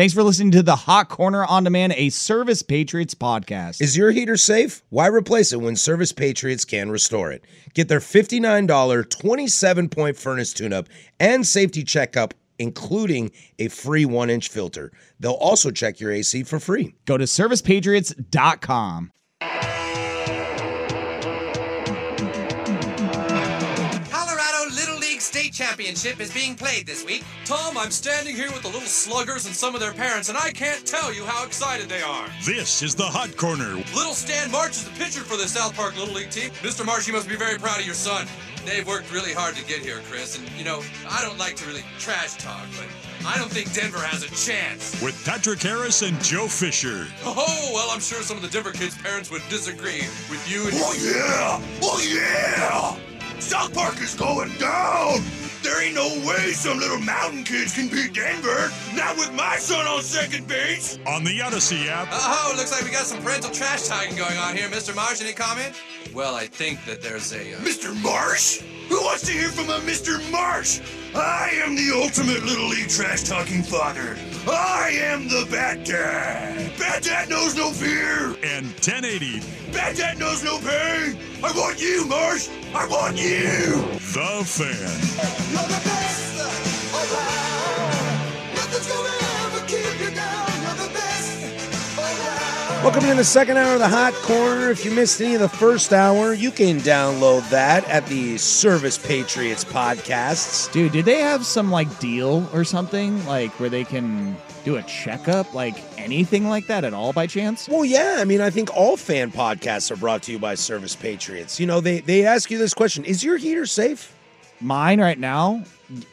Thanks for listening to the Hot Corner on Demand, a Service Patriots podcast. Is your heater safe? Why replace it when Service Patriots can restore it? Get their $59 27 point furnace tune up and safety checkup, including a free one inch filter. They'll also check your AC for free. Go to servicepatriots.com. Championship is being played this week. Tom, I'm standing here with the little sluggers and some of their parents, and I can't tell you how excited they are. This is the Hot Corner. Little Stan Marsh is the pitcher for the South Park Little League team. Mr. Marsh, you must be very proud of your son. They've worked really hard to get here, Chris, and you know, I don't like to really trash talk, but I don't think Denver has a chance. With Patrick Harris and Joe Fisher. Oh, well, I'm sure some of the Denver kids' parents would disagree with you and Oh yeah! Oh yeah! South Park is going down! There ain't no way some little mountain kids can beat Denver! Not with my son on second base! On the Audacy app. Oh, looks like we got some parental trash talking going on here. Mr. Marsh, any comment? Well, I think that there's a. Uh... Mr. Marsh? Who wants to hear from a Mr. Marsh? I am the ultimate Little League trash talking father. I am the Bat Dad. Bat Dad knows no fear. And 1080. Bat Dad knows no pain. I want you, Marsh. I want you. The Fan. Welcome to the second hour of the Hot Corner. If you missed any of the first hour, you can download that at the Service Patriots podcasts. Dude, did they have some like deal or something like where they can do a checkup, like anything like that at all by chance? Well, yeah. I mean, I think all fan podcasts are brought to you by Service Patriots. You know, they they ask you this question: Is your heater safe? Mine right now,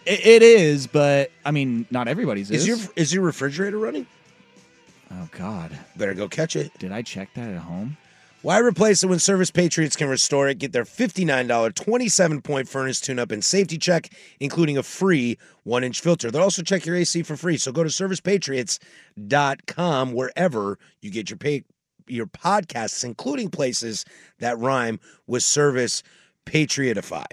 it, it is, but I mean, not everybody's is. Is your is your refrigerator running? Oh God, Better go catch it. did I check that at home? Why replace it when Service Patriots can restore it? Get their $59 27 point furnace tune up and safety check, including a free one inch filter. They'll also check your AC for free. So go to servicepatriots.com wherever you get your pay, your podcasts, including places that rhyme with Service Patriotify.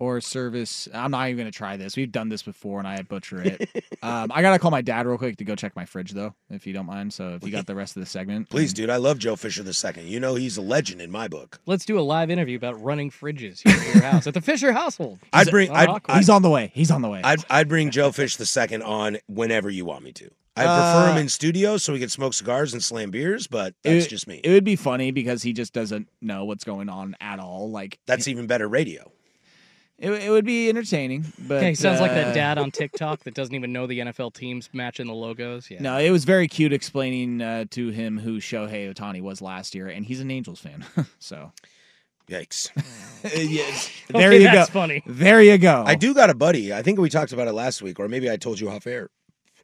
Or service. I'm not even gonna try this. We've done this before, and I butcher it. um, I gotta call my dad real quick to go check my fridge, though, if you don't mind. So if you got the rest of the segment, Please, dude. I love Joe Fisher the second. You know he's a legend in my book. Let's do a live interview about running fridges here at your house at the Fisher household. I'd bring. I'd. I'd, he's on the way. He's on the way. I'd, I'd bring Joe Fish the second on whenever you want me to. I prefer him Uh, in studio so we can smoke cigars and slam beers, but that's it, just me. It would be funny because he just doesn't know what's going on at all. Like that's even better radio. It, it would be entertaining. But Okay, sounds like uh, that dad on TikTok that doesn't even know the NFL teams matching the logos. Yeah. No, it was very cute explaining uh, to him who Shohei Ohtani was last year, and he's an Angels fan. so Yikes. yeah, Okay, there you go. funny. There you go. I do got a buddy. I think we talked about it last week, or maybe I told you off air.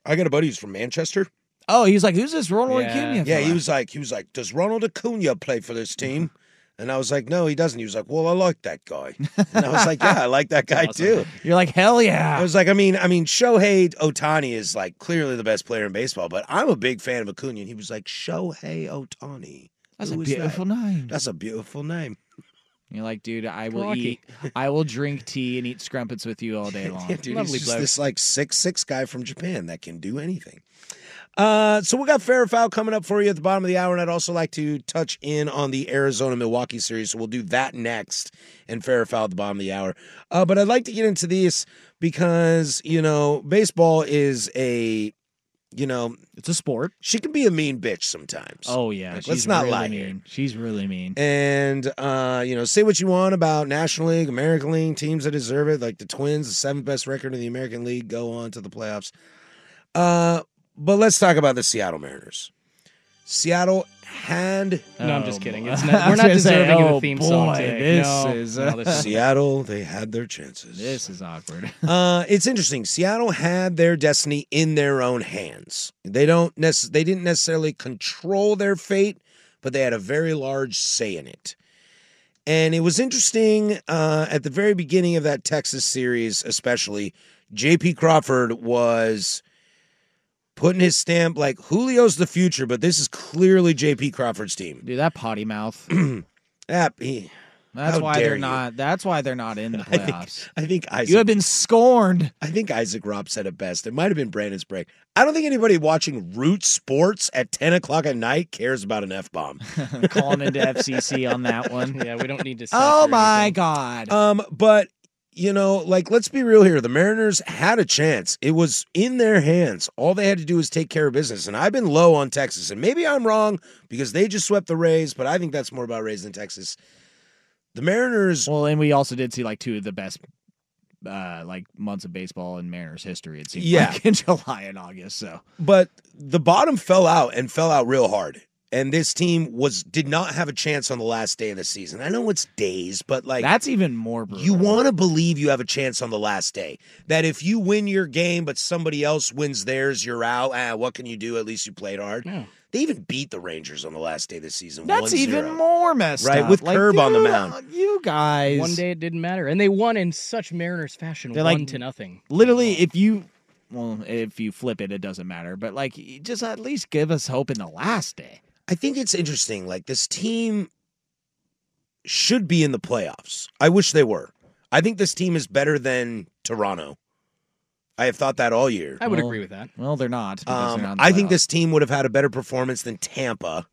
I got a buddy who's from Manchester. Oh, he's like, who's this Ronald Yeah. Acuna? Yeah, he was like, he was like, does Ronald Acuna play for this team? And I was like, no, he doesn't. He was like, well, I like that guy. And I was like, yeah, I like that guy Awesome. too. You're like, hell yeah. I was like, I mean, I mean, Shohei Ohtani is like clearly the best player in baseball, but I'm a big fan of Acuna. And he was like, Shohei Ohtani. That's a is that? beautiful name. That's a beautiful name. You're like, dude, I will Lucky. eat, I will drink tea and eat scrumpets with you all day long. Yeah, dude, Lovely he's just bloke. this like six six guy from Japan that can do anything. Uh, so we got fair foul coming up for you at the bottom of the hour, and I'd also like to touch in on the Arizona Milwaukee series. So we'll do that next, and fair foul at the bottom of the hour. Uh, but I'd like to get into these because you know baseball is a you know, It's a sport. she can be a mean bitch sometimes. Oh yeah, Like, she's let's not really lie here. mean. She's really mean. And uh, you know, say what you want about National League, American League teams that deserve it, like the Twins, the seventh best record in the American League, go on to the playoffs. Uh, but let's talk about the Seattle Mariners. Seattle had No, I'm Oh, just kidding. It's not, we're not gonna say, deserving of a the theme song boy, today. this no, is, no, this Seattle. They had their chances. This is awkward. Uh, it's interesting. Seattle had their destiny in their own hands. They don't nec- they didn't necessarily control their fate, but they had a very large say in it. And it was interesting uh, at the very beginning of that Texas series, especially. J.P. Crawford was putting his stamp like Julio's the future, but this is clearly J.P. Crawford's team. Dude, that potty mouth. Ah, he- That's why they're you. not. That's why they're not in the I think, playoffs. I think Isaac. You have been scorned. I think Isaac Robb said it best. It might have been Brandon's break. I don't think anybody watching Root Sports at 10 o'clock at night cares about an F bomb. Calling into FCC on that one. Yeah, we don't need to. Oh my anything. god. Um, but you know, like let's be real here. The Mariners had a chance. It was in their hands. All they had to do was take care of business. And I've been low on Texas. And maybe I'm wrong because they just swept the Rays, but I think that's more about Rays than Texas. The Mariners Well, and we also did see like two of the best uh like months of baseball in Mariners history. It seems Yeah. like in July and August. So but the bottom fell out and fell out real hard. And this team was did not have a chance on the last day of the season. I know it's days, but like that's even more brutal. You want to believe you have a chance on the last day. That if you win your game, but somebody else wins theirs, you're out. Ah, what can you do? At least you played hard. Yeah. They even beat the Rangers on the last day of the season. That's 1-0. even more messed Right, up. with Like, Curb on the mound. You guys, One day it didn't matter, and they won in such Mariners fashion, They're one like- to nothing. literally, if you, well, if you flip it, it doesn't matter. But like, just at least give us hope in the last day. I think it's interesting. Like this team should be in the playoffs. I wish they were. I think this team is better than Toronto. I have thought that all year. I would Well, agree with that. Well, they're not. because they're not Um, the I think this team would have had a better performance than Tampa,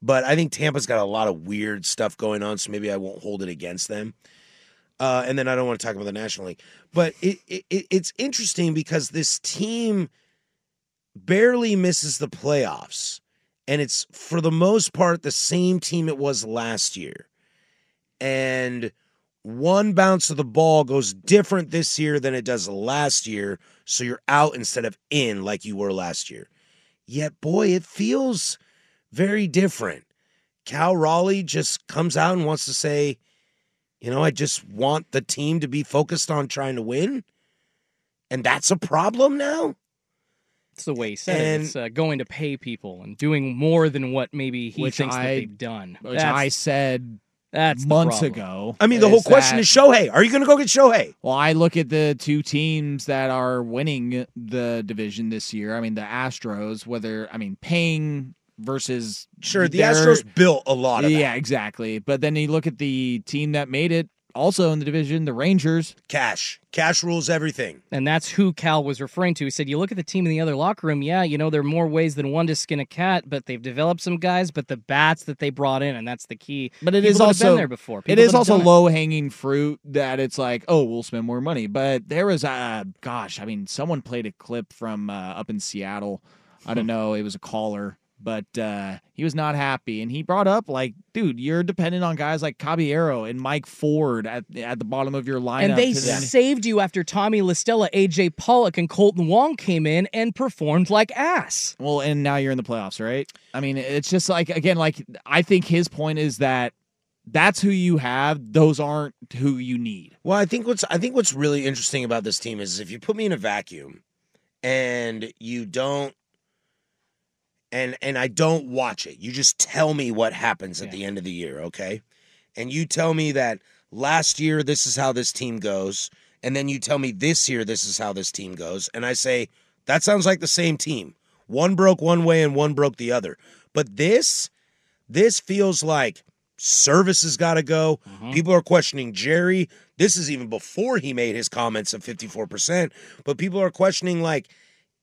but I think Tampa's got a lot of weird stuff going on, so maybe I won't hold it against them. Uh, and then I don't want to talk about the National League, but it, it it- it's interesting because this team barely misses the playoffs, and it's for the most part the same team it was last year, and one bounce of the ball goes different this year than it does last year. So you're out instead of in like you were last year. Yet, boy, it feels very different. Cal Raleigh just comes out and wants to say, you know, I just want the team to be focused on trying to win. And that's a problem now. It's the way he said And- it. It's uh, going to pay people and doing more than what maybe he Which thinks that they've done. which That's- I said that's months ago. I mean, the whole question that- is Shohei. Are you going to go get Shohei? Well, I look at the two teams that are winning the division this year. I mean, the Astros, whether I mean paying versus Sure, the their- Astros built a lot of yeah, that. exactly. But then you look at the team that made it, also in the division, the Rangers. Cash. Cash rules everything. And that's who Cal was referring to. He said, You look at the team in the other locker room, yeah, you know, there are more ways than one to skin a cat, but they've developed some guys, but the bats that they brought in, and that's the key. But it People is also been there before. It People is that have also low hanging fruit that it's like, oh, we'll spend more money. But there was uh gosh, I mean, someone played a clip from uh, up in Seattle. I don't know, it was a caller, but uh he was not happy and he brought up like, dude, you're dependent on guys like Caballero and Mike Ford at at the bottom of your lineup. And they to then- saved you after Tommy La Stella, AJ Pollock, and Kolten Wong came in and performed like ass. Well, and now you're in the playoffs, right? I mean, it's just like again, like I think his point is that that's who you have; those aren't who you need. Well, I think what's I think what's really interesting about this team is if you put me in a vacuum and you don't and and I don't watch it. You just tell me what happens at the end of the year, okay? And you tell me that last year this is how this team goes, and then you tell me this year this is how this team goes, and I say that sounds like the same team. One broke one way and one broke the other. But this this feels like Servais has got to go. Mm-hmm. People are questioning Jerry. This is even before he made his comments of 54%, but people are questioning like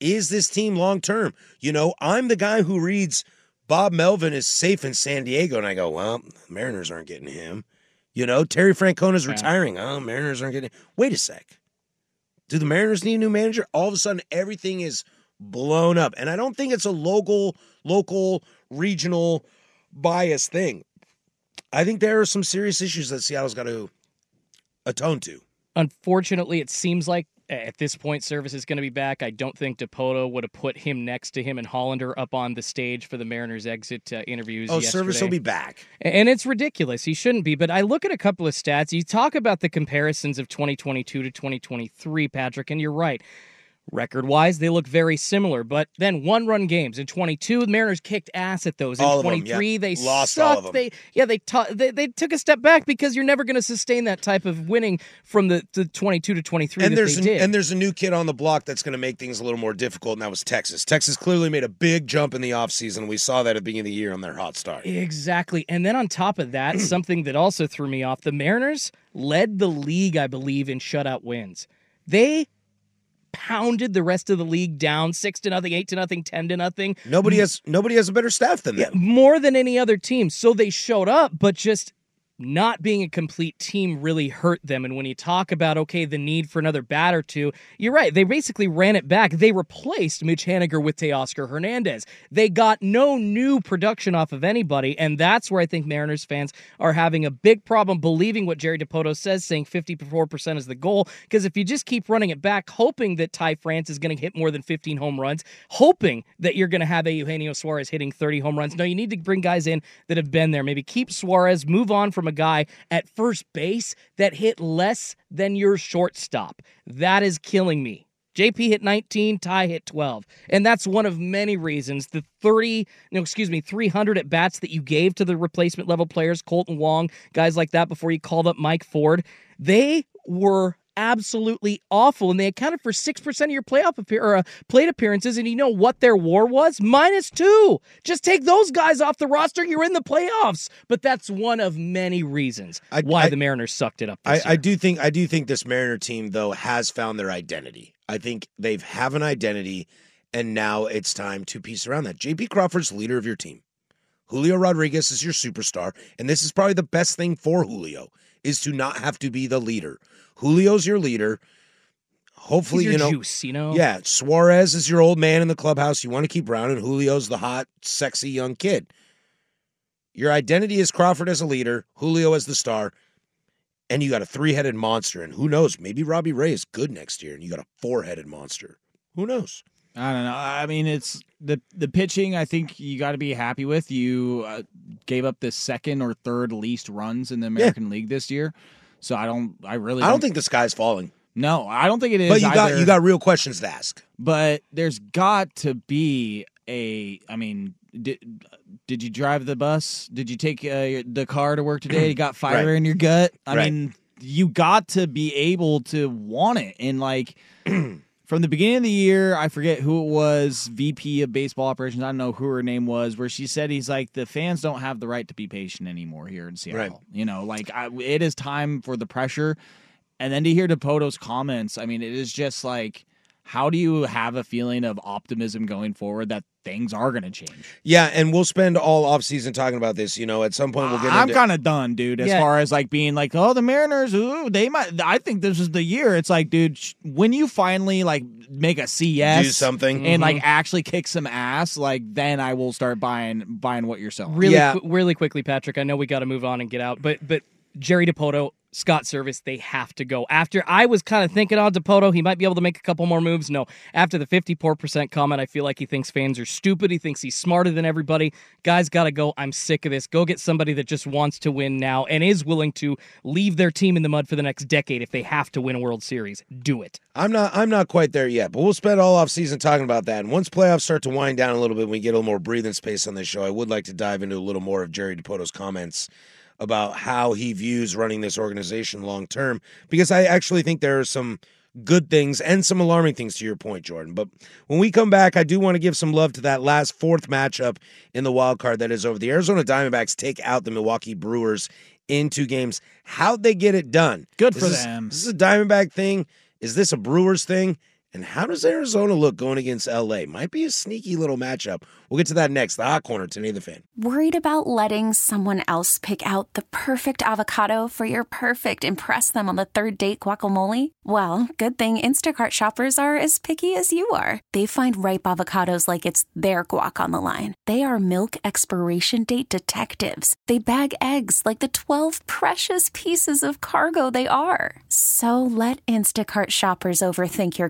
is this team long term? You know, I'm the guy who reads Bob Melvin is safe in San Diego and I go, well, Mariners aren't getting him. You know, Terry Francona's Yeah. retiring. Oh, Mariners aren't getting Wait a sec. Do the Mariners need a new manager? All of a sudden everything is blown up. And I don't think it's a local, local, regional bias thing. I think there are some serious issues that Seattle's got to atone to. Unfortunately, it seems like at this point, Servais is going to be back. I don't think Dipoto would have put him next to him and Hollander up on the stage for the Mariners exit uh, interviews. Oh, yesterday. Servais will be back. And it's ridiculous. He shouldn't be. But I look at a couple of stats. You talk about the comparisons of 2022 to 2023, Patrick, and you're right. Record wise, they look very similar, but then one run games in 22, the Mariners kicked ass at those. In All of them, 23, yeah. they Lost sucked. all of them. They yeah, they, t- they they took a step back because you're never going to sustain that type of winning from the, the 22 to 23 and that there's they an, did. and there's a new kid on the block that's going to make things a little more difficult, and that was Texas. Texas clearly made a big jump in the offseason. We saw that at the beginning of the year on their hot start. Exactly. And then on top of that, something that also threw me off the Mariners led the league, I believe, in shutout wins. They pounded the rest of the league down six to nothing, eight to nothing, ten to nothing. Nobody has nobody has a better staff than Yeah, them. more than any other team. So they showed up, but just not being a complete team really hurt them. And when you talk about, okay, the need for another bat or two, you're right. They basically ran it back. They replaced Mitch Haniger with Teoscar Hernandez. They got no new production off of anybody. And that's where I think Mariners fans are having a big problem believing what Jerry Dipoto says, saying 54% is the goal. Because if you just keep running it back, hoping that Ty France is going to hit more than 15 home runs, hoping that you're going to have a Eugenio Suarez hitting 30 home runs. No, you need to bring guys in that have been there. Maybe keep Suarez, move on from a guy at first base that hit less than your shortstop. That is killing me. JP hit 19, Ty hit 12. And that's one of many reasons. The 30, no, excuse me, 300 at bats that you gave to the replacement level players, Kolten Wong, guys like that before you called up Mike Ford, they were absolutely awful and they accounted for 6% of your playoff appear- or, uh, plate appearances and you know what their war was minus 2 just take those guys off the roster you're in the playoffs but that's one of many reasons I- why I- the mariners sucked it up I, I do think I do think this Mariner team though has found their identity. I think they've have an identity, and now it's time to piece around that. JP Crawford's leader of your team. Julio Rodriguez is your superstar, and this is probably the best thing for Julio is to not have to be the leader. Julio's your leader. Hopefully, you know, juice, you know? Yeah, Suarez is your old man in the clubhouse. You want to keep Brown, and Julio's the hot, sexy young kid. Your identity is Crawford as a leader, Julio as the star, and you got a three headed monster. And who knows? Maybe Robbie Ray is good next year, and you got a four headed monster. Who knows? I don't know. I mean, it's the the pitching. I think you got to be happy with. You uh, gave up the second or third least runs in the American League this year, so I don't. I really. I don't think the sky's falling, No, I don't think it is. but you got you got real questions to ask. But there's got to be a. I mean, did did you drive the bus? Did you take uh, the car to work today? You got fire Right. in your gut. I Right. mean, you got to be able to want it. And like from the beginning of the year, I forget who it was, VP of baseball operations. I don't know who her name was, where she said he's like the fans don't have the right to be patient anymore here in Seattle. Right. You know, like I, it is time for the pressure. And then to hear Dipoto's comments, I mean, it is just like, how do you have a feeling of optimism going forward that things are going to change? Yeah, and we'll spend all off season talking about this. You know, at some point we'll get. I'm into, kind of done, dude. As Yeah. far as like being like, oh, the Mariners, ooh, they might. I think this is the year. It's like, dude, sh- when you finally like make a CS, do something. and like mm-hmm. actually kick some ass, like then I will start buying buying what you're selling. really Yeah. qu- really quickly patrick i know we got to move on and get out but but jerry dipoto scott servais they have to go. After i was kind of thinking on dipoto he might be able to make a couple more moves. No. After the 54% comment i feel like he thinks fans are stupid. He thinks he's smarter than everybody. Guys gotta go. I'm sick of this. Go get somebody that just wants to win now and is willing to leave their team in the mud for the next decade if they have to win a world series. Do it. I'm not. I'm not quite there yet, but we'll spend all off season talking about that. And once playoffs start to wind down a little bit, and we get a little more breathing space on this show. I would like to dive into a little more of Jerry Dipoto's comments about how he views running this organization long term, because I actually think there are some good things and some alarming things to your point, Jordan. But when we come back, I do want to give some love to that last fourth matchup in the wild card that is over. The Arizona Diamondbacks take out the Milwaukee Brewers in two games. How'd they get it done? Good Is for this- them. Is this a Diamondback thing? Is this a Brewers thing? And how does Arizona look going against LA? Might be a sneaky little matchup. We'll get to that next. The hot corner, today the fan. Worried about letting someone else pick out the perfect avocado for your perfect impress them on the third date guacamole? Well, good thing Instacart shoppers are as picky as you are. They find ripe avocados like it's their guac on the line. They are milk expiration date detectives. They bag eggs like the 12 precious pieces of cargo they are. So let Instacart shoppers overthink your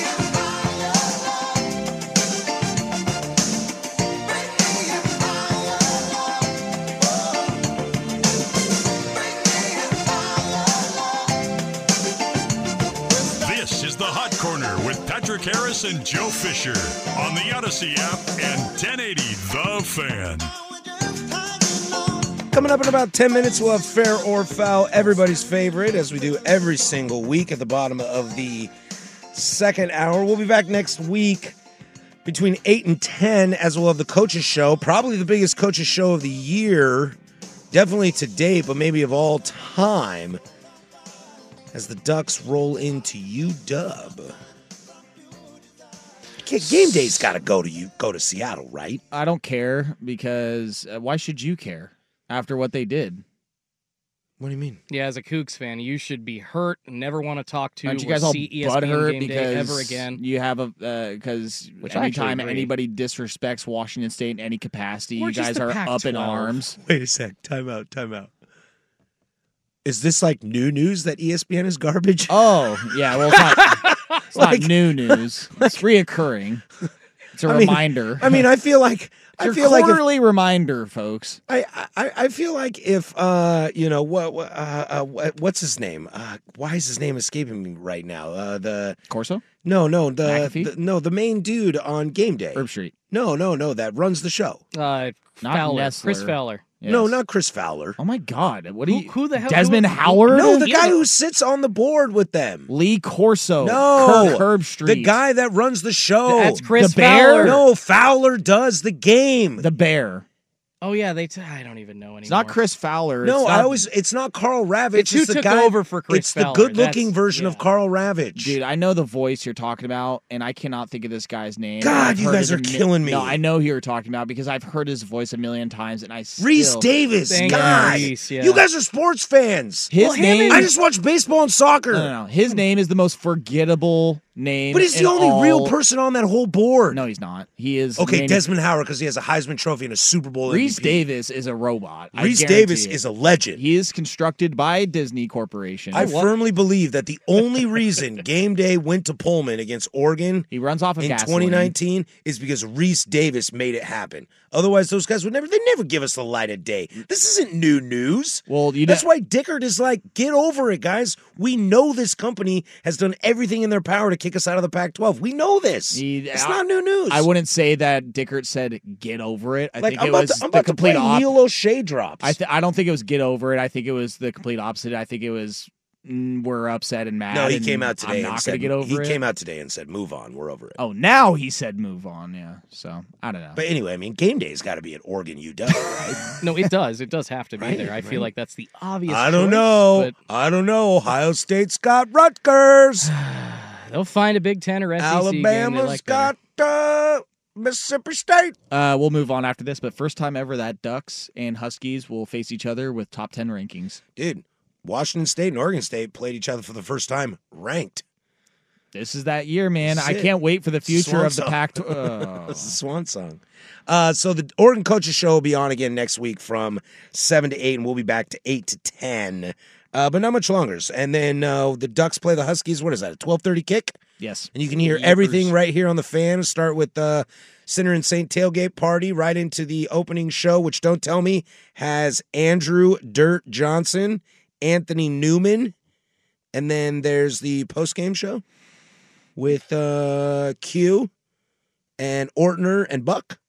Hot Corner with Patrick Harris and Joe Fisher on the Audacy app and 1080 The Fan. Coming up in about 10 minutes, we'll have Fair or Foul, everybody's favorite, as we do every single week at the bottom of the second hour. We'll be back next week between 8 and 10, as we'll have the Coaches Show, probably the biggest Coaches Show of the year, definitely to date, but maybe of all time, as the Ducks roll into UW. Okay, Game day's got to go to you, go to Seattle, right? I don't care because uh, why should you care after what they did? What do you mean? Yeah, as a Cougs fan, you should be hurt and never want to talk to Aren't you or guys all see ESPN butthurt game day because ever again. you have a because Which I anytime anybody disrespects Washington State in any capacity, Or you just guys the are up in arms. Wait a sec. Time out. Time out. Is this like new news that ESPN is garbage? Oh yeah, well it's not, it's Like- not new news. It's reoccurring. It's a I mean- reminder. I mean, I feel like It's I your feel like if, quarterly reminder, folks. I, I I feel like if uh you know what what uh, uh what's his name uh why is his name escaping me right now uh the Corso, no no the, the no the main dude on game day Herbstreit, no no no that runs the show Uh, Not Fowler, Chris Fowler. No not Chris Fowler Oh my God, what do Who, you? who the hell? Desmond who- Howard? no the Yeah, guy who sits on the board with them Lee Corso. No. Kirk Herbstreit. the guy that runs the show That's Chris The Bear? Fowler. no Fowler does the game the Bear. Oh yeah, they. T- I don't even know anymore. It's not Chris Fowler. no it's I not- always it's not Karl Ravech It's who the took guy over for Chris it's the Fowler. good looking That's- version of yeah. Karl Ravech Dude, I know the voice you're talking about, and I cannot think of this guy's name. God, I've you heard guys it a are mi- killing me. No, I know who you're talking about because I've heard his voice a million times, and I still, Rece Davis, Thank God, you, Rece, yeah. you guys are sports fans. His Well, him name. and- I just watch baseball and soccer, no, no, no. His name is the most forgettable name. but he's the only all- real person on that whole board. No, he's not. He is okay, Desmond Howard because he has a Heisman Trophy and a Super Bowl. Rece MVP. Davis is a robot. Rece Davis it. is a legend. He is constructed by Disney Corporation. I firmly believe that the only reason Game Day went to Pullman against Oregon he runs off of in gasoline. 2019 is because Rece Davis made it happen. Otherwise, those guys would never. They never give us the light of day. This isn't new news. Well, you That's know, why Dickert is like, get over it, guys. We know this company has done everything in their power to kick us out of the Pac-12. We know this. It's I- not new news. I wouldn't say that Dickert said "get over it." I like. think I'm it was to, I'm the complete opposite. Neil O'Shea drops. I th- I don't think it was get over it. I think it was the complete opposite. I think it was we're upset and mad. no, he and came out today I'm and not said gonna get over he it. came out today and said, "Move on, we're over it." Oh, now he said move on. Yeah. So I don't know. But anyway, I mean, game day's got to be at Oregon UW, right? No, it does. It does have to be Right, there. I right. feel like that's the obvious. I don't choice, know. I don't know. Ohio State's got Rutgers. They'll find a Big Ten or SEC game they Alabama's like better. got uh, Mississippi State. Uh, we'll move on after this. But first time ever that Ducks and Huskies will face each other with top ten rankings. Dude, Washington State and Oregon State played each other for the first time ranked. This is that year, man. I can't wait for the future Swan of the. Pac. Oh. This is swan song. Uh, so the Oregon Coaches Show will be on again next week from seven to eight, and we'll be back to eight to ten. Uh, but not much longer. And then uh, the Ducks play the Huskies. What is that? A twelve thirty kick? Yes. And you can hear Yeepers. everything right here on the fan. Start with the Sinner and Saint tailgate party right into the opening show, which don't tell me has Andrew Dirt Johnson, Anthony Newman, and then there's the post game show with uh Q and Ortner and Buck.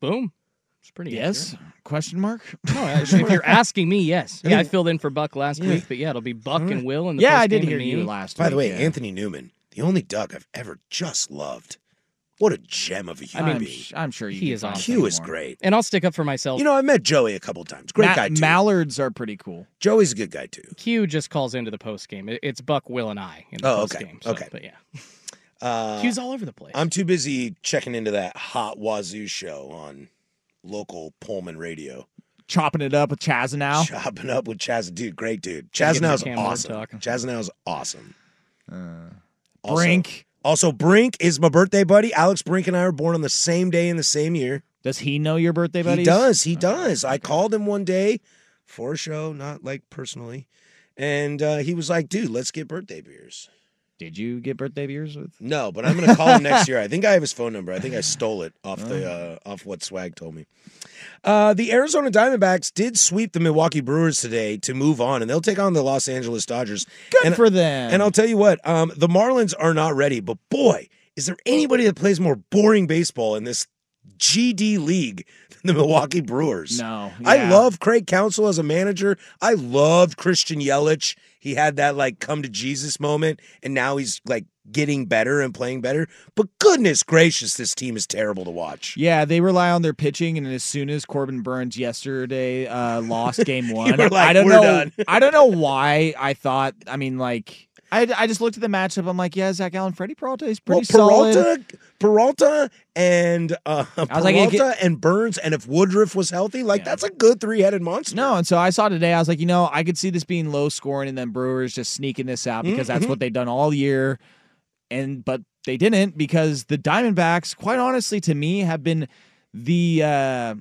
Boom. It's pretty Yes? Question mark? No, actually, if you're asking me, yes. I Yeah, I mean- filled in for Buck last Yeah. week, but yeah, it'll be Buck and Will. And the Yeah, I did hear you last By the way, yeah. Anthony Newman, the only Doug I've ever just loved. What a gem of a human I mean, being. I'm sure you he is find awesome. Q is great. And I'll stick up for myself. You know, I met Joey a couple times. Great Ma- guy too. Mallards are pretty cool. Joey's a good guy too. Q just calls into the post game. It's Buck, Will, and I in the Oh, post okay. game. So, Okay. But yeah, Uh, Q's all over the place. I'm too busy checking into that hot Wazoo show on local Pullman radio. Chopping it up with Chazanow. Chopping up with Chaz, dude, great dude. Gotta give him Chaznow's Cam Ward awesome. talk. Chaznow's awesome. Also- Brink. Also, Brink is my birthday buddy. Alex Brink and I were born on the same day in the same year. Does he know your birthday, buddy? He does. He does. I called him one day for a show, not like personally, and uh, he was like, "Dude, let's get birthday beers." Did you get birthday beers with? No, but I'm gonna call him next year. I think I have his phone number. I think I stole it off the uh, off what Swag told me. Uh, the Arizona Diamondbacks did sweep the Milwaukee Brewers today to move on, and they'll take on the Los Angeles Dodgers. Good and, for them. And I'll tell you what, um, the Marlins are not ready. But boy, is there anybody that plays more boring baseball in this GD league than the Milwaukee Brewers? No. I love Craig Counsell as a manager. I loved Christian Yelich. He had that like come to Jesus moment, and now he's like getting better and playing better. But goodness gracious, this team is terrible to watch. Yeah, they rely on their pitching, and as soon as Corbin Burnes yesterday uh, lost Game One, like, I don't know. I don't know why I thought. I mean, like, I, I just looked at the matchup. I'm like, yeah, Zac Gallen, Freddie Peralta is Well, pretty solid. Peralta, Peralta, and uh, was like, Peralta and Burnes, and if Woodruff was healthy, like that's a good three-headed monster. No, and so I saw today. I was like, you know, I could see this being low scoring, and then Brewers just sneaking this out because that's Mhm. what they've done all year. And but they didn't because the Diamondbacks, quite honestly, to me, have been the uh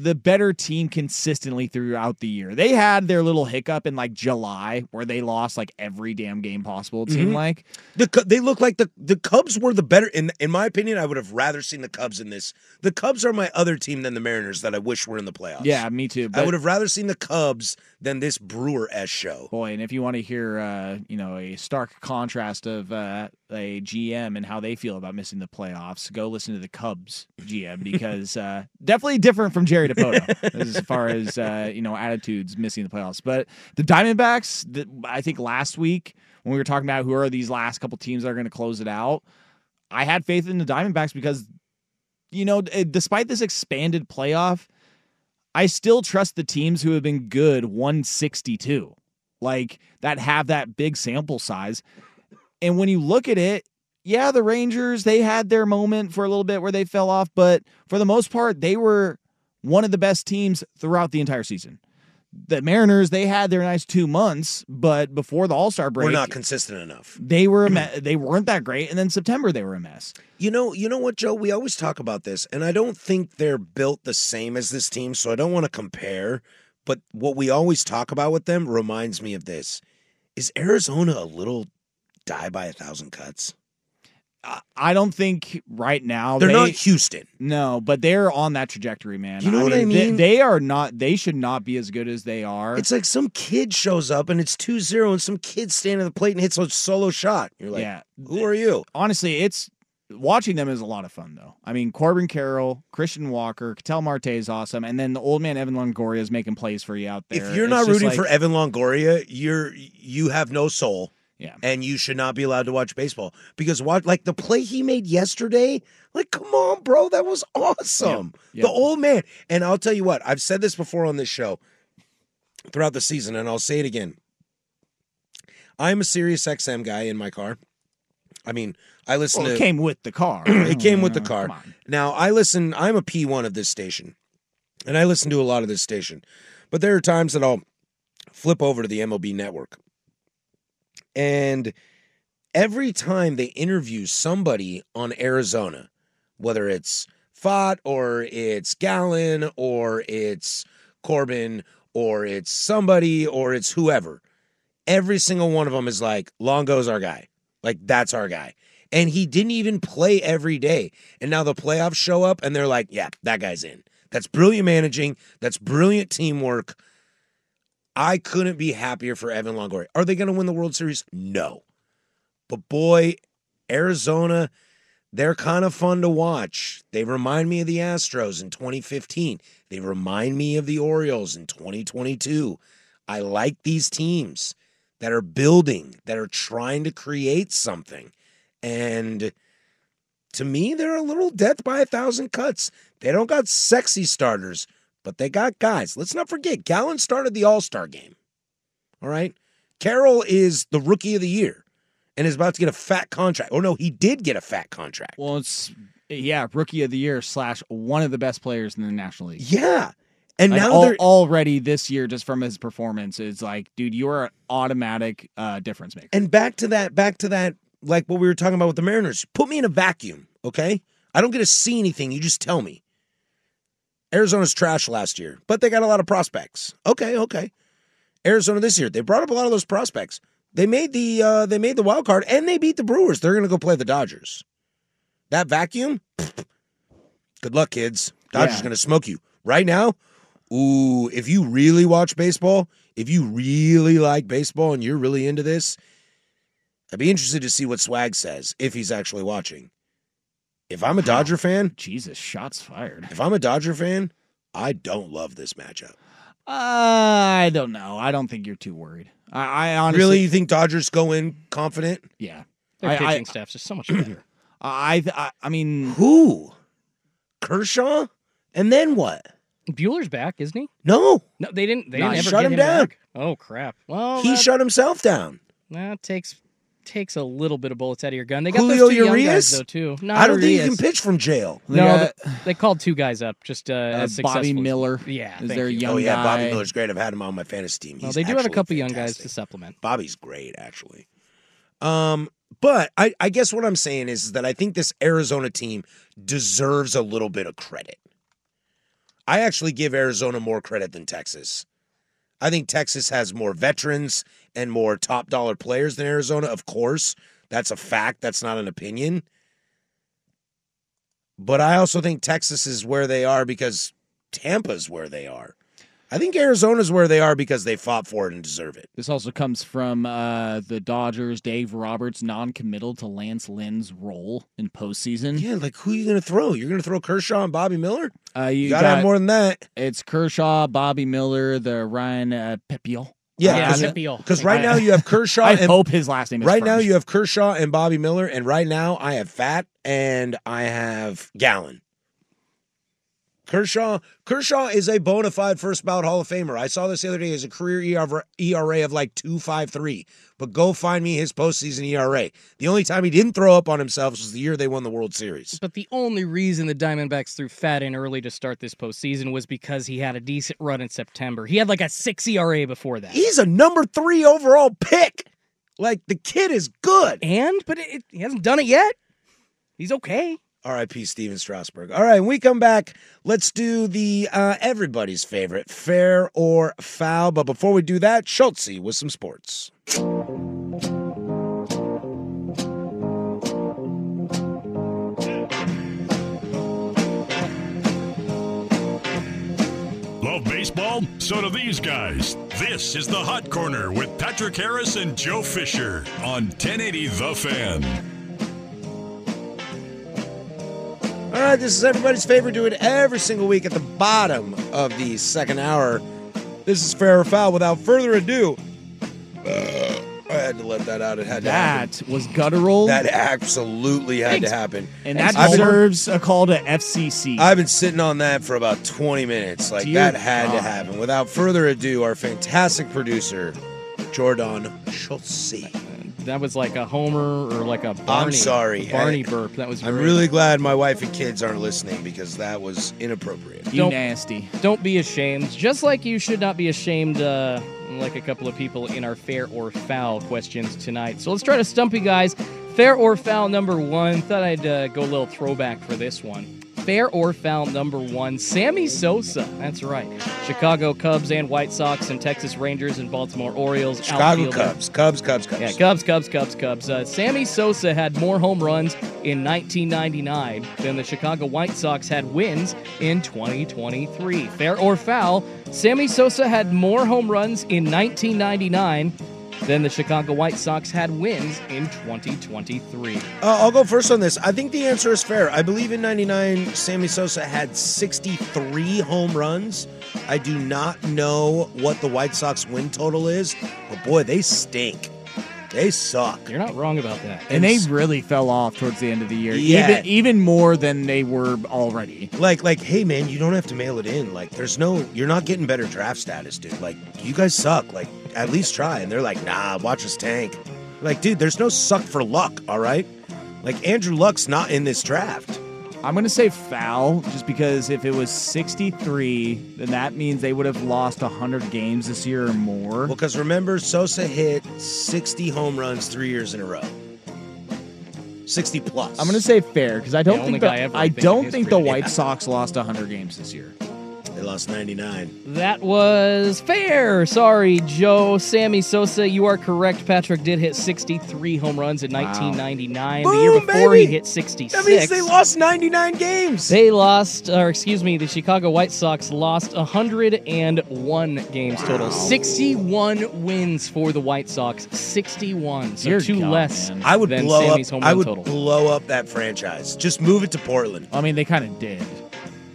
the better team consistently throughout the year. They had their little hiccup in like July where they lost like every damn game possible. It seemed Mhm. like The they look like the the Cubs were the better in in my opinion. I would have rather seen the Cubs in this. The Cubs are my other team than the Mariners that I wish were in the playoffs. yeah, me too. I would have rather seen the Cubs than this Brewer s show. Boy, and if you want to hear, uh, you know, a stark contrast of uh, a GM and how they feel about missing the playoffs, go listen to the Cubs GM because uh, definitely different from Jerry Dipoto as far as uh, you know attitudes missing the playoffs. But the Diamondbacks, the, I think last week when we were talking about who are these last couple teams that are going to close it out, I had faith in the Diamondbacks because you know, eh, despite this expanded playoff, I still trust the teams who have been good 162, like that have that big sample size. And when you look at it, yeah, the Rangers, they had their moment for a little bit where they fell off, but for the most part, they were one of the best teams throughout the entire season. The Mariners, they had their nice two months, but before the All Star break, We're not consistent enough. they were a me- they weren't that great, and then September they were a mess. You know, you know what, Joe? We always talk about this, and I don't think they're built the same as this team, so I don't want to compare. But what we always talk about with them reminds me of this: Is Arizona a little die by a thousand cuts? I don't think right now They're they, not Houston. No, but they're on that trajectory, man. You know what I they- mean? They, are not. They should not be as good as they are. It's like some kid shows up and it's 2-0 and some kid standing at the plate and hits a solo shot. You're like, yeah. who are you? Honestly, it's watching them is a lot of fun though. I mean, Corbin Carroll, Christian Walker, Ketel Marte is awesome, and then the old man Evan Longoria is making plays for you out there. If you're It's not rooting like- for Evan Longoria, you're you have no soul. Yeah. And you should not be allowed to watch baseball because watch like the play he made yesterday. Like, come on, bro, that was awesome. Yeah. The old man. And I'll tell you what, I've said this before on this show throughout the season, and I'll say it again. I'm a Sirius XM guy in my car. I mean, I listen Well, it to came with the car. it came with the Uh, car. Now I listen. I'm a P1 of this station, and I listen to a lot of this station. But there are times that I'll flip over to the MLB network, and every time they interview somebody on Arizona, whether it's Pfaadt or it's Gallen or it's Corbin or it's somebody or it's whoever, every single one of them is like, Longo's our guy. Like that's our guy. And he didn't even play every day. And now the playoffs show up and they're like, yeah, that guy's in. That's brilliant managing. That's brilliant teamwork. I couldn't be happier for Evan Longoria. Are they going to win the World Series? No. But boy, Arizona, they're kind of fun to watch. They remind me of the Astros in 2015. They remind me of the Orioles in 2022. I like these teams that are building, that are trying to create something. And to me, they're a little death by a thousand cuts. They don't got sexy starters, but they got guys. Let's not forget, Gallen started the All Star game. All right. Carroll is the rookie of the year and is about to get a fat contract. Oh, no, he did get a fat contract. Well, it's yeah, rookie of the year slash one of the best players in the National League. Yeah. And Like, now al- they're already this year, just from his performance, it's like, dude, you're an automatic uh, difference maker. And back to that, back to that, like what we were talking about with the Mariners. Put me in a vacuum, okay? I don't get to see anything. You just tell me. Arizona's trash last year, but they got a lot of prospects. Okay, okay. Arizona this year, they brought up a lot of those prospects. They made the uh, they made the wild card and they beat the Brewers. They're gonna go play the Dodgers. That vacuum, good luck, kids. Dodgers Yeah. gonna smoke you right now. Ooh, if you really watch baseball, if you really like baseball and you're really into this, I'd be interested to see what Swag says if he's actually watching. If I'm a Dodger fan, Jesus, shots fired. if I'm a Dodger fan, I don't love this matchup. I don't know. I don't think you're too worried. I, I honestly, really, you think Dodgers go in confident? yeah. Their I- pitching I- staff's just so much better. I, I, I mean, Who? Kershaw? And then what? Buehler's back, isn't he? No, No, they didn't. They No, didn't ever shut get him down. back. Oh crap! Well, he that, shut himself down. that takes takes a little bit of bullets out of your gun. They got Julio those two young guys Urias? though too. Not I don't think you can pitch from jail. They No, got, they called two guys up just uh, uh, as Bobby Miller. Yeah, is thank there a young oh yeah, guy? Bobby Miller's great. I've had him on my fantasy team. Well, they do have a actually couple young guys to supplement. Bobby's great, actually. Um, but I, I guess what I'm saying is that I think this Arizona team deserves a little bit of credit. I actually give Arizona more credit than Texas. I think Texas has more veterans and more top dollar players than Arizona. Of course, that's a fact. That's not an opinion. But I also think Texas is where they are because Tampa's where they are. I think Arizona's where they are because they fought for it and deserve it. This also comes from uh, the Dodgers. Dave Roberts non-committal to Lance Lynn's role in postseason. Yeah, like who are you going to throw? You're going to throw Kershaw and Bobby Miller? Uh, you You got to have more than that. It's Kershaw, Bobby Miller, the Ryan uh, Pepiot. Yeah, Yeah, because- Pepiot. because right now you have Kershaw. I and, hope his last name is right now you have Kershaw and Bobby Miller, and right now I have Pfaadt and I have Gallen. Kershaw Kershaw is a bona fide first ballot Hall of Famer. I saw this the other day as a career ERA of like two five three. But go find me his postseason ERA. The only time he didn't throw up on himself was the year they won the World Series. But the only reason the Diamondbacks threw Pfaadt in early to start this postseason was because he had a decent run in September. He had like a six ERA before that. He's a number three overall pick. Like the kid is good. And but it, he hasn't done it yet. He's okay. R.I.P. Stephen Strasburg. All right, when we come back, let's do the uh, everybody's favorite, fair or foul. But before we do that, Schultze with some sports. Love baseball? So do these guys. This is the Hot Corner with Patrick Harris and Joe Fisher on 1080 The Fan. All right, this is everybody's favorite. Do it every single week at the bottom of the second hour. This is fair or foul. Without further ado, uh, I had to let that out. It had to happen. that was guttural, That absolutely had to happen. and that I've been- deserves a call to FCC. I've been sitting on that for about 20 minutes. Like, Dear that had to God. happen. Without further ado, our fantastic producer, Jordan Schultze. That was like a homer or like a Barney. I'm sorry. a Barney I- burp. That was. I'm great. really glad my wife and kids aren't listening because that was inappropriate. you don't- nasty. Don't be ashamed. Just like you should not be ashamed, uh, like a couple of people in our fair or foul questions tonight. So let's try to stump you guys. Fair or foul number one. Thought I'd uh, go a little throwback for this one. Fair or foul number one, Sammy Sosa. That's right. Chicago Cubs and White Sox and Texas Rangers and Baltimore Orioles. Chicago outfielder. Cubs, Cubs, Cubs, Cubs. Yeah, Cubs, Cubs, Cubs, Cubs. Uh, Sammy Sosa had more home runs in 1999 than the Chicago White Sox had wins in 2023. Fair or foul, Sammy Sosa had more home runs in 1999 than the Chicago White Sox had wins in 2023. Uh, I'll go first on this. I think the answer is fair. I believe in 99, Sammy Sosa had 63 home runs. I do not know what the White Sox win total is, but boy, they stink. They suck. You're not wrong about that. And they really fell off towards the end of the year, Yeah. even even more than they were already. Like, like, hey man, you don't have to mail it in. Like, there's no, you're not getting better draft status, dude. Like, you guys suck. Like, at least try. And they're like, nah, watch us tank. Like, dude, there's no suck for luck. All right. Like, Andrew Luck's not in this draft. I'm going to say foul just because if it was 63, then that means they would have lost 100 games this year or more. Well, because remember, Sosa hit 60 home runs three years in a row. 60 plus. I'm going to say fair because I don't The think the, ever, I I think, don't think the White Yeah. Sox lost 100 games this year. They lost 99. That was fair. Sorry, Joe. Sammy Sosa, you are correct. Patrick did hit 63 home runs in 1999. the year before baby. he hit 66. That means they lost 99 games. They lost, or excuse me, the Chicago White Sox lost 101 games total. 61 wins for the White Sox. 61. So Dear two God, less man. I would than blow Sammy's up. home I would total. blow up that franchise. Just move it to Portland. I mean, they kind of did.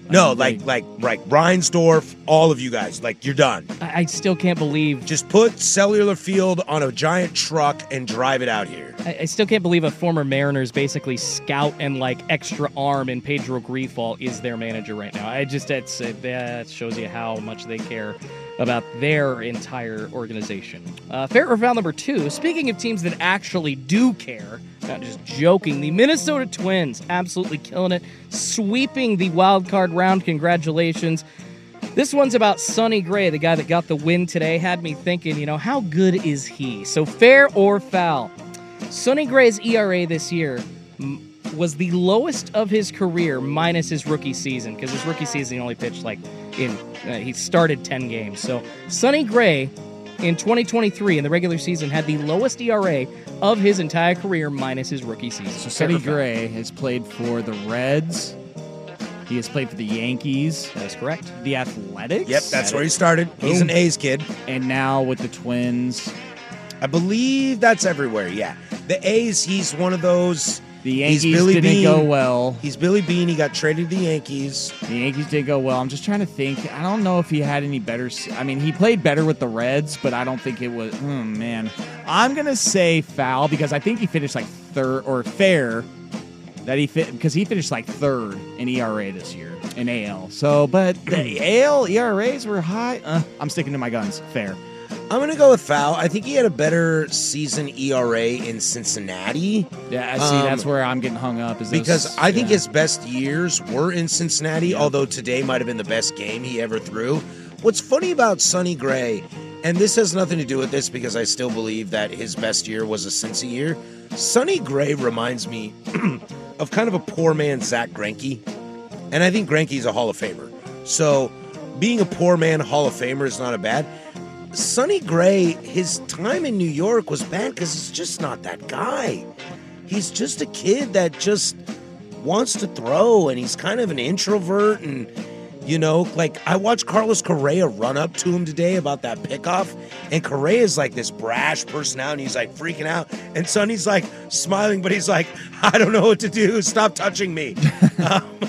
No, like like like Reinsdorf, all of you guys, like you're done. I, I still can't believe. Just put cellular field on a giant truck and drive it out here. I, I still can't believe a former Mariners basically scout and like extra arm in Pedro Grifol is their manager right now. I just that's uh, that shows you how much they care about their entire organization. Uh, fair or foul number two. Speaking of teams that actually do care, not just joking, the Minnesota Twins absolutely killing it, sweeping the wild card round. Congratulations. This one's about Sonny Gray, the guy that got the win today. Had me thinking, you know, how good is he? So fair or foul? Sonny Gray's ERA this year was the lowest of his career minus his rookie season because his rookie season he only pitched like in uh, he started 10 games. So Sonny Gray in 2023 in the regular season had the lowest ERA of his entire career minus his rookie season. So Fair Sonny? Gray has played for the Reds. He has played for the Yankees, That is correct. the Athletics. Yep, that's where he started. He's an A's kid. And now with the Twins. I believe that's everywhere. Yeah, the A's. He's one of those. The He's Yankees Billy didn't Beane. go well. He's Billy Beane. He got traded to the Yankees. The Yankees did go well. I'm just trying to think. I don't know if he had any better. I mean, he played better with the Reds, but I don't think it was. Oh man, I'm gonna say foul because I think he finished like third or fair. That he fit because he finished like third in ERA this year in AL. So, but the AL ERAs were high. Uh, I'm sticking to my guns. Fair. I'm gonna go with foul. I think he had a better season ERA in Cincinnati. Yeah, I see, Um, that's where I'm getting hung up. Is because I think yeah. his best years were in Cincinnati, although today might have been the best game he ever threw. What's funny about Sonny Gray, and this has nothing to do with this because I still believe that his best year was a Cincy year. Sonny Gray reminds me of kind of a poor man Zack Greinke, and I think Greinke's a Hall of Famer. So being a poor man Hall of Famer is not a bad. Sonny Gray, his time in New York was bad because he's just not that guy. He's just a kid that just wants to throw and he's kind of an introvert and you know, like I watched Carlos Correa run up to him today about that pickoff, and Correa's like this brash personality. He's like freaking out, and Sonny's like smiling, but he's like, I don't know what to do. Stop touching me. um,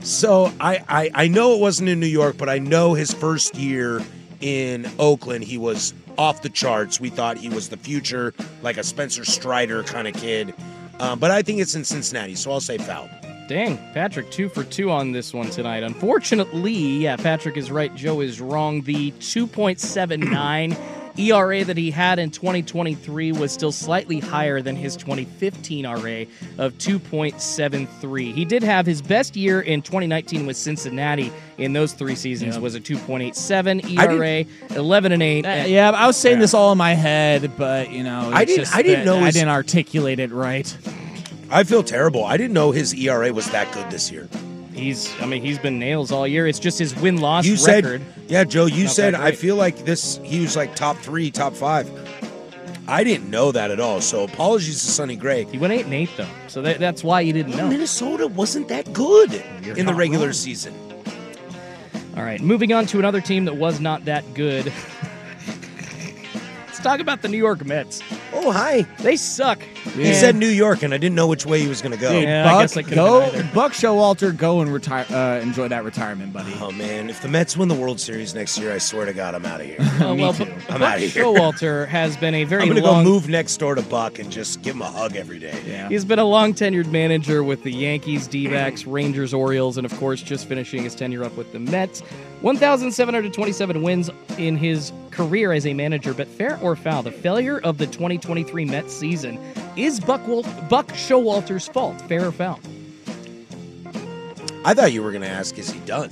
so I, I I know it wasn't in New York, but I know his first year in Oakland, he was off the charts. We thought he was the future, like a Spencer Strider kind of kid. Um, but I think it's in Cincinnati, so I'll say foul. Dang, Patrick, two for two on this one tonight. Unfortunately, yeah, Patrick is right. Joe is wrong. The 2.79 ERA that he had in 2023 was still slightly higher than his 2015 RA of 2.73. He did have his best year in 2019 with Cincinnati in those three seasons Yeah. was a 2.87 ERA, 11 and 8. Uh, yeah, I was saying this all in my head, but you know, I didn't- just I didn't know I didn't articulate it right. I feel terrible. I didn't know his ERA was that good this year. He's. I mean, he's been nails all year. It's just his win loss You record. said, yeah, Joe. You said I feel like this. He was like top three, top five. I didn't know that at all. So apologies to Sonny Gray. He went eight and eight though, so that, that's why you didn't know. Minnesota wasn't that good You're in the regular wrong. season. All right, moving on to another team that was not that good. Let's talk about the New York Mets. Oh, hi. They suck. He said New York, and I didn't know which way he was going to go. Dude, Yeah, I Buck, guess I go. Buck Showalter, go and retire. Uh, enjoy that retirement, buddy. Oh man, if the Mets win the World Series next year, I swear to God, I'm out of here. Uh, well, too. I'm Buck outta here. Showalter has been a very I'm gonna long. go move next door to Buck and just give him a hug every day. Yeah. He's been a long tenured manager with the Yankees, D backs, Rangers, Orioles, and of course, just finishing his tenure up with the Mets. 1,727 wins in his career as a manager, but fair or foul, the failure of the 2023 Mets season is Buck, Wal- Buck Showalter's fault. Fair or foul? I thought you were gonna ask, is he done?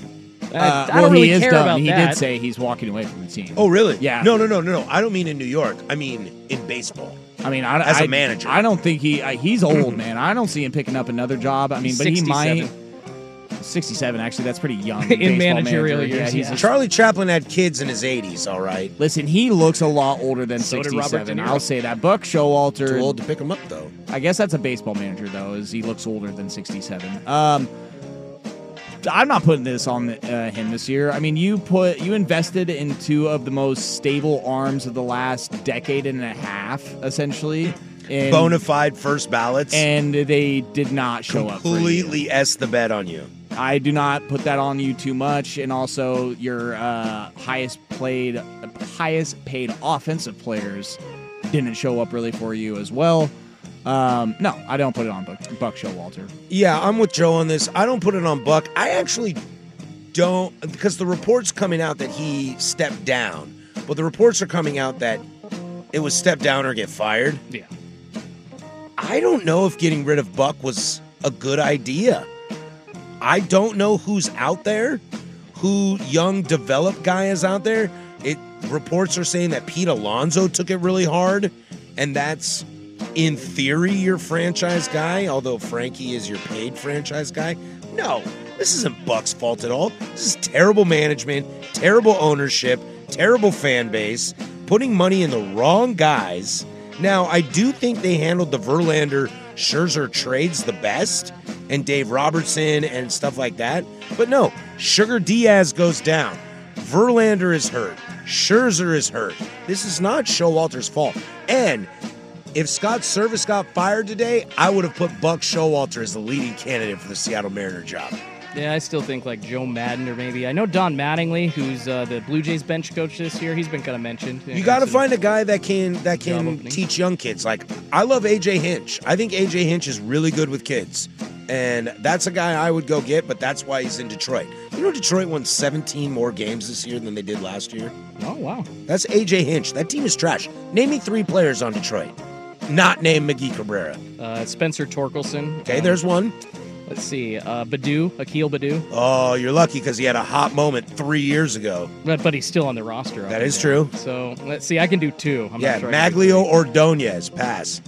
Uh, Uh, I well, don't really he is care done. about he that. did say he's walking away from the team. Oh, really? Yeah. No, no, no, no, no. I don't mean in New York. I mean in baseball. I mean, I, As a I- manager. I don't think he. I, he's old, man. I don't see him picking up another job. I mean, He's but he might. Sixty-seven, actually, that's pretty young. In managerial manager. years, yeah, he's yeah. a- Charlie Chaplin had kids in his 80s. All right. Listen, he looks a lot older than So did Robert De 67. Niro. I'll say that. Buck Showalter. Too old to pick him up though. I guess that's a baseball manager though, is he looks older than 67. Um, I'm not putting this on uh, him this year. I mean, you put you invested in two of the most stable arms of the last decade and a half, essentially. And, Bona fide first ballots. and they did not show up. Completely s the bet on you. I do not put that on you too much, and also your uh, highest played, highest paid offensive players didn't show up really for you as well. Um, no, I don't put it on Buck, Buck Showalter. Yeah, I'm with Joe on this. I don't put it on Buck. I actually don't because the reports coming out that he stepped down, but the reports are coming out that it was step down or get fired. Yeah. I don't know if getting rid of Buck was a good idea. I don't know who's out there, who young developed guy is out there. It reports are saying that Pete Alonso took it really hard, and that's in theory your franchise guy, although Frankie is your paid franchise guy. No, this isn't Buck's fault at all. This is terrible management, terrible ownership, terrible fan base, putting money in the wrong guys. Now, I do think they handled the Verlander Scherzer trades the best and Dave Robertson and stuff like that. But no, Sugar Diaz goes down. Verlander is hurt. Scherzer is hurt. This is not Showalter's fault. And if Scott Servais got fired today, I would have put Buck Showalter as the leading candidate for the Seattle Mariner job. Yeah, I still think like Joe Maddon or maybe I know Don Mattingly, who's uh, the Blue Jays bench coach this year. He's been kind of mentioned. You got to find a guy that can that can teach young kids. Like I love AJ Hinch. I think AJ Hinch is really good with kids, and that's a guy I would go get. But that's why he's in Detroit. You know, Detroit won 17 more games this year than they did last year. Oh wow. That's AJ Hinch. That team is trash. Name me three players on Detroit. Not named Miggy Cabrera. Uh, Spencer Torkelson. Okay, Um, there's one. Let's see. Uh, Baddoo, Akil Baddoo. Oh, you're lucky because he had a hot moment three years ago. But, but he's still on the roster. That is true. So let's see. I can do two. I'm yeah, not sure Magglio Ordonez pass.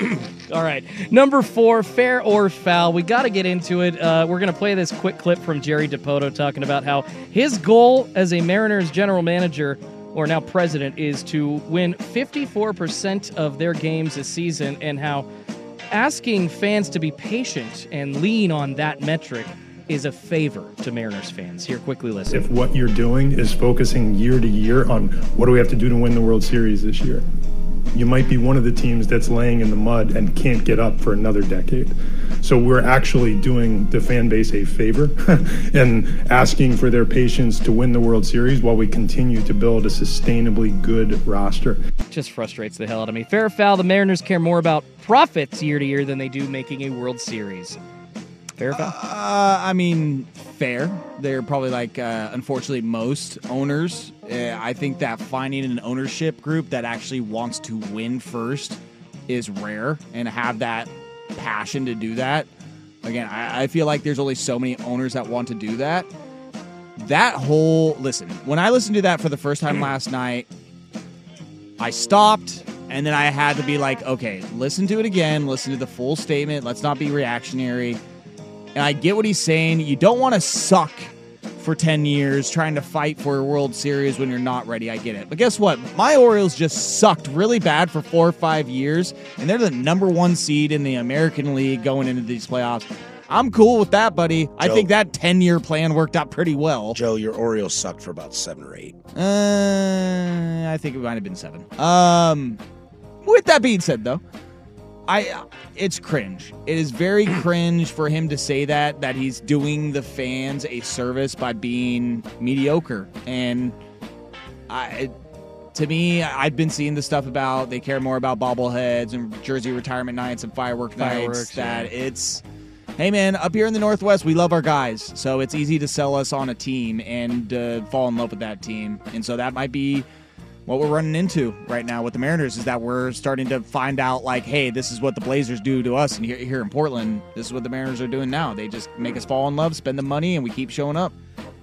All right. Number four, fair or foul. We got to get into it. Uh, we're going to play this quick clip from Jerry Dipoto talking about how his goal as a Mariners general manager or now president is to win 54% of their games this season and how asking fans to be patient and lean on that metric is a favor to Mariners fans. Here, quickly listen. If what you're doing is focusing year to year on what do we have to do to win the World Series this year, you might be one of the teams that's laying in the mud and can't get up for another decade. So we're actually doing the fan base a favor and asking for their patience to win the World Series while we continue to build a sustainably good roster. just frustrates the hell out of me. Fair foul, the Mariners care more about profits year to year than they do making a World Series. Fair? Uh, I mean, fair. They're probably like, uh, unfortunately, most owners. Uh, I think that finding an ownership group that actually wants to win first is rare and have that passion to do that. Again, I, I feel like there's only so many owners that want to do that. That whole listen, when I listened to that for the first time last night, I stopped and then I had to be like, okay, listen to it again, listen to the full statement. Let's not be reactionary. And I get what he's saying. You don't want to suck for 10 years trying to fight for a World Series when you're not ready. I get it. But guess what? My Orioles just sucked really bad for four or five years, and they're the number one seed in the American League going into these playoffs. I'm cool with that, buddy. I think that 10 year plan worked out pretty well. Joe, your Orioles sucked for about seven or eight. Uh, I think it might have been seven. Um, with that being said, though, I it's cringe. It is very cringe for him to say that that he's doing the fans a service by being mediocre. And I, to me, I've been seeing the stuff about they care more about bobbleheads and jersey retirement nights and firework nights. Fireworks, That yeah. it's hey man, up here in the Northwest, we love our guys, so it's easy to sell us on a team and uh, fall in love with that team, and so that might be what we're running into right now with the Mariners is that we're starting to find out like, hey, this is what the Blazers do to us, and here, here in Portland, this is what the Mariners are doing now. They just make us fall in love, spend the money, and we keep showing up.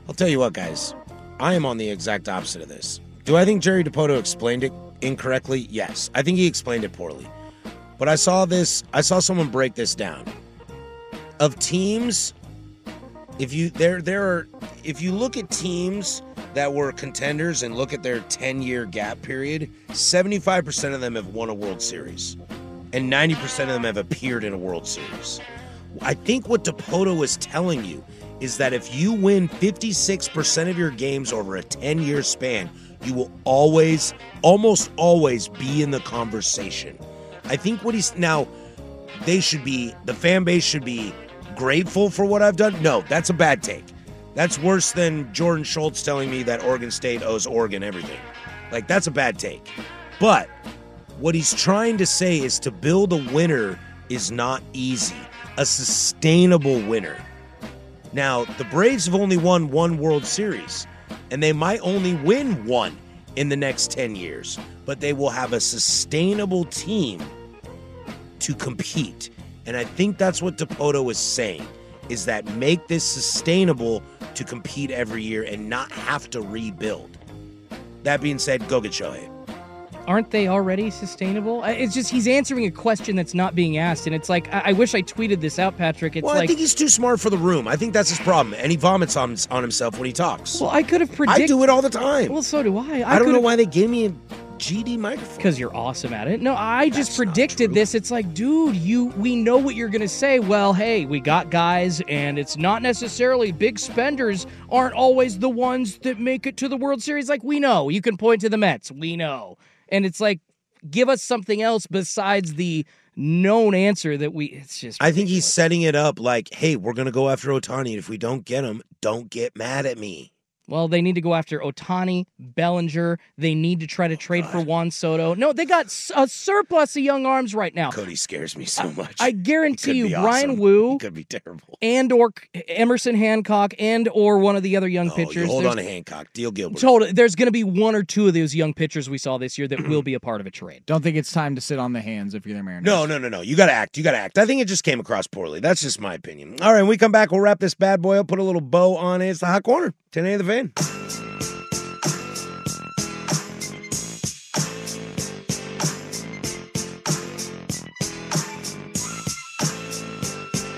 I'll tell you what, guys. I am on the exact opposite of this. Do I think Jerry Dipoto explained it incorrectly? Yes. I think he explained it poorly. But I saw this, I saw someone break this down. Of teams, if you there there are if you look at teams that were contenders and look at their 10-year gap period, 75% of them have won a World Series. And 90% of them have appeared in a World Series. I think what Dipoto is telling you is that if you win 56% of your games over a 10 year span, you will always, almost always be in the conversation. I think what he's now, they should be, the fan base should be grateful for what I've done. No, that's a bad take. That's worse than Jordan Schultz telling me that Oregon State owes Oregon everything. Like, that's a bad take. But what he's trying to say is to build a winner is not easy, a sustainable winner. Now, the Braves have only won one World Series, and they might only win one in the next 10 years, but they will have a sustainable team to compete. And I think that's what Dipoto is saying is that make this sustainable to compete every year and not have to rebuild. That being said, go get Shohei. Aren't they already sustainable? It's just he's answering a question that's not being asked, and it's like I, I wish I tweeted this out, Patrick. It's well, I like think he's too smart for the room. I think that's his problem, and he vomits on, on himself when he talks. well, I could have predicted. I do it all the time. Well, so do I. I, don't know why they gave me a GD microphone. because you're awesome at it. No, I just predicted this. It's like, dude, you we know what you're gonna say. Well, hey, we got guys, and it's not necessarily big spenders aren't always the ones that make it to the World Series. Like we know, you can point to the Mets. We know, and it's like, give us something else besides the known answer that we. It's just. I think he's setting it up like, hey, we're going to go after Ohtani. And if we don't get him, don't get mad at me. Well, they need to go after Ohtani, Bellinger. They need to try to oh, trade for Juan Soto. No, they got a surplus of young arms right now. Cody scares me so much. I He guarantee could you, be Ryan awesome. Woo He could be terrible. and or Emerson Hancock and or one of the other young Oh, you pitchers. hold there's- on to Hancock. Deal Gilbert. Told there's going to be one or two of those young pitchers we saw this year that will be a part of a trade. Don't think it's time to sit on the hands if you're the Mariners. No, no, no, no. You got to act. You got to act. I think it just came across poorly. That's just my opinion. All right, when we come back, we'll wrap this bad boy up, put a little bow on it. It's the hot corner. 10 A of the van.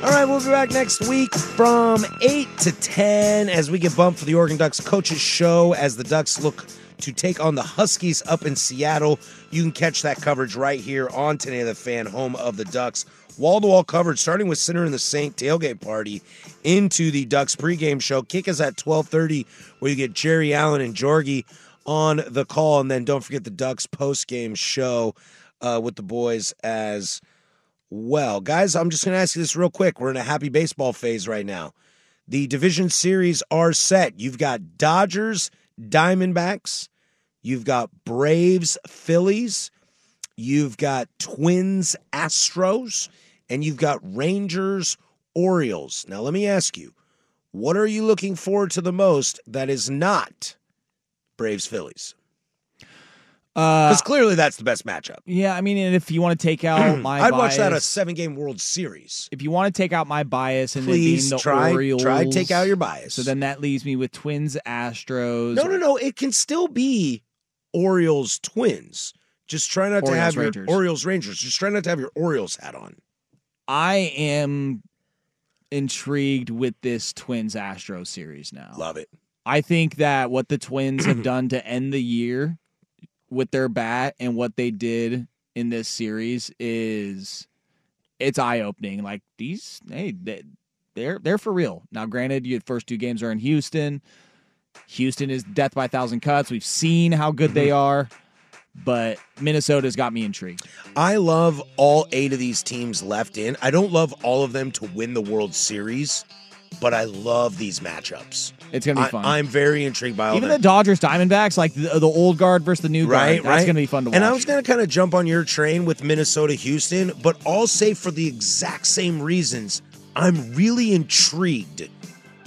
All right, we'll be back next week from 8 to 10 as we get bumped for the Oregon Ducks coaches show as the Ducks look to take on the Huskies up in Seattle. You can catch that coverage right here on Today the Fan, home of the Ducks. Wall to wall coverage, starting with Center in the Saint tailgate party into the Ducks pregame show. Kick is at 12:30, where you get Jerry Allen and Jorgie on the call, and then don't forget the Ducks postgame show uh, with the boys as well. Guys, I'm just going to ask you this real quick. We're in a happy baseball phase right now. The division series are set. You've got Dodgers, Diamondbacks, you've got Braves, Phillies, you've got Twins, Astros, and you've got Rangers, Orioles. Now, let me ask you, what are you looking forward to the most that is not Braves, Phillies? Uh, Because clearly that's the best matchup. yeah, I mean, and if you want to take out my I'd watch that a seven game World Series. if you want to take out my bias and Please then try- Orioles, try to take out your bias. So then that leaves me with Twins, Astros. No, no, no. It can still be Orioles Twins. Just try not to Orioles, have your Orioles Rangers. Just try not to have your Orioles hat on. I am intrigued with this Twins Astro series now. Love it. I think that what the Twins have done to end the year with their bat and what they did in this series is it's eye opening. Like these, hey, they, they're they're for real. Now, granted, your first two games are in Houston. Houston is death by a thousand cuts. We've seen how good they mm-hmm. are, but Minnesota's got me intrigued. I love all eight of these teams left in. I don't love all of them to win the World Series, but I love these matchups. It's gonna be I- fun. I'm very intrigued by all Even them. the Dodgers Diamondbacks, like the, the old guard versus the new right, guard, that's right. going to be fun to watch. And I was going to kind of jump on your train with Minnesota, Houston, but all say for the exact same reasons. I'm really intrigued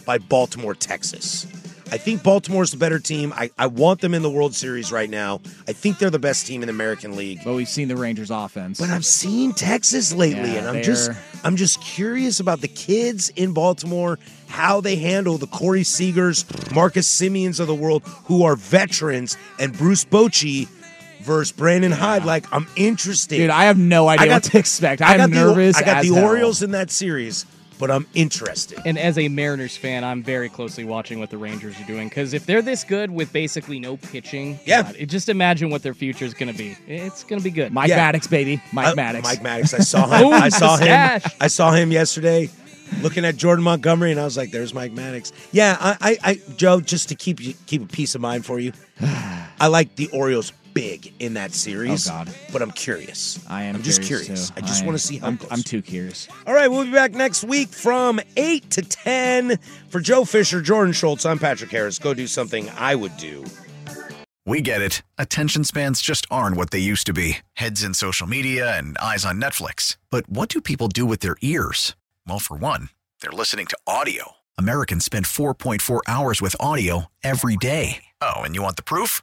by Baltimore, Texas. I think Baltimore's the better team. I, I want them in the World Series right now. I think they're the best team in the American League. But we've seen the Rangers offense. But I've seen Texas lately, Yeah, and I'm just I'm just curious about the kids in Baltimore, how they handle the Corey Seagers, Marcus Semiens of the world, who are veterans, and Bruce Bochy versus Brandon Hyde. Like I'm interested. Dude, I have no idea what to expect. I'm got the- nervous I got the. Orioles in that series, but I'm interested. And as a Mariners fan, I'm very closely watching what the Rangers are doing because if they're this good with basically no pitching, Yeah. God, just imagine what their future is going to be. It's going to be good. Mike Maddux, baby. Mike Uh, Maddux. Mike Maddux. I saw him. Boom, I saw him. I saw him yesterday, looking at Jordan Montgomery, and I was like, "There's Mike Maddux." Yeah, I, I, I Joe, just to keep you keep a peace of mind for you, I like the Orioles big in that oh, series. Oh, God. But I'm curious. I am I'm just curious, curious. too. I just I- want to see how I'm, it goes. I'm too curious. All right, we'll be back next week from 8 to 10. For Joe Fisher, Jordan Schultz, I'm Patrick Harris. Go do something I would do. We get it. Attention spans just aren't what they used to be heads in social media and eyes on Netflix. But what do people do with their ears? Well, for one, they're listening to audio. Americans spend 4.4 hours with audio every day. Oh, and you want the proof?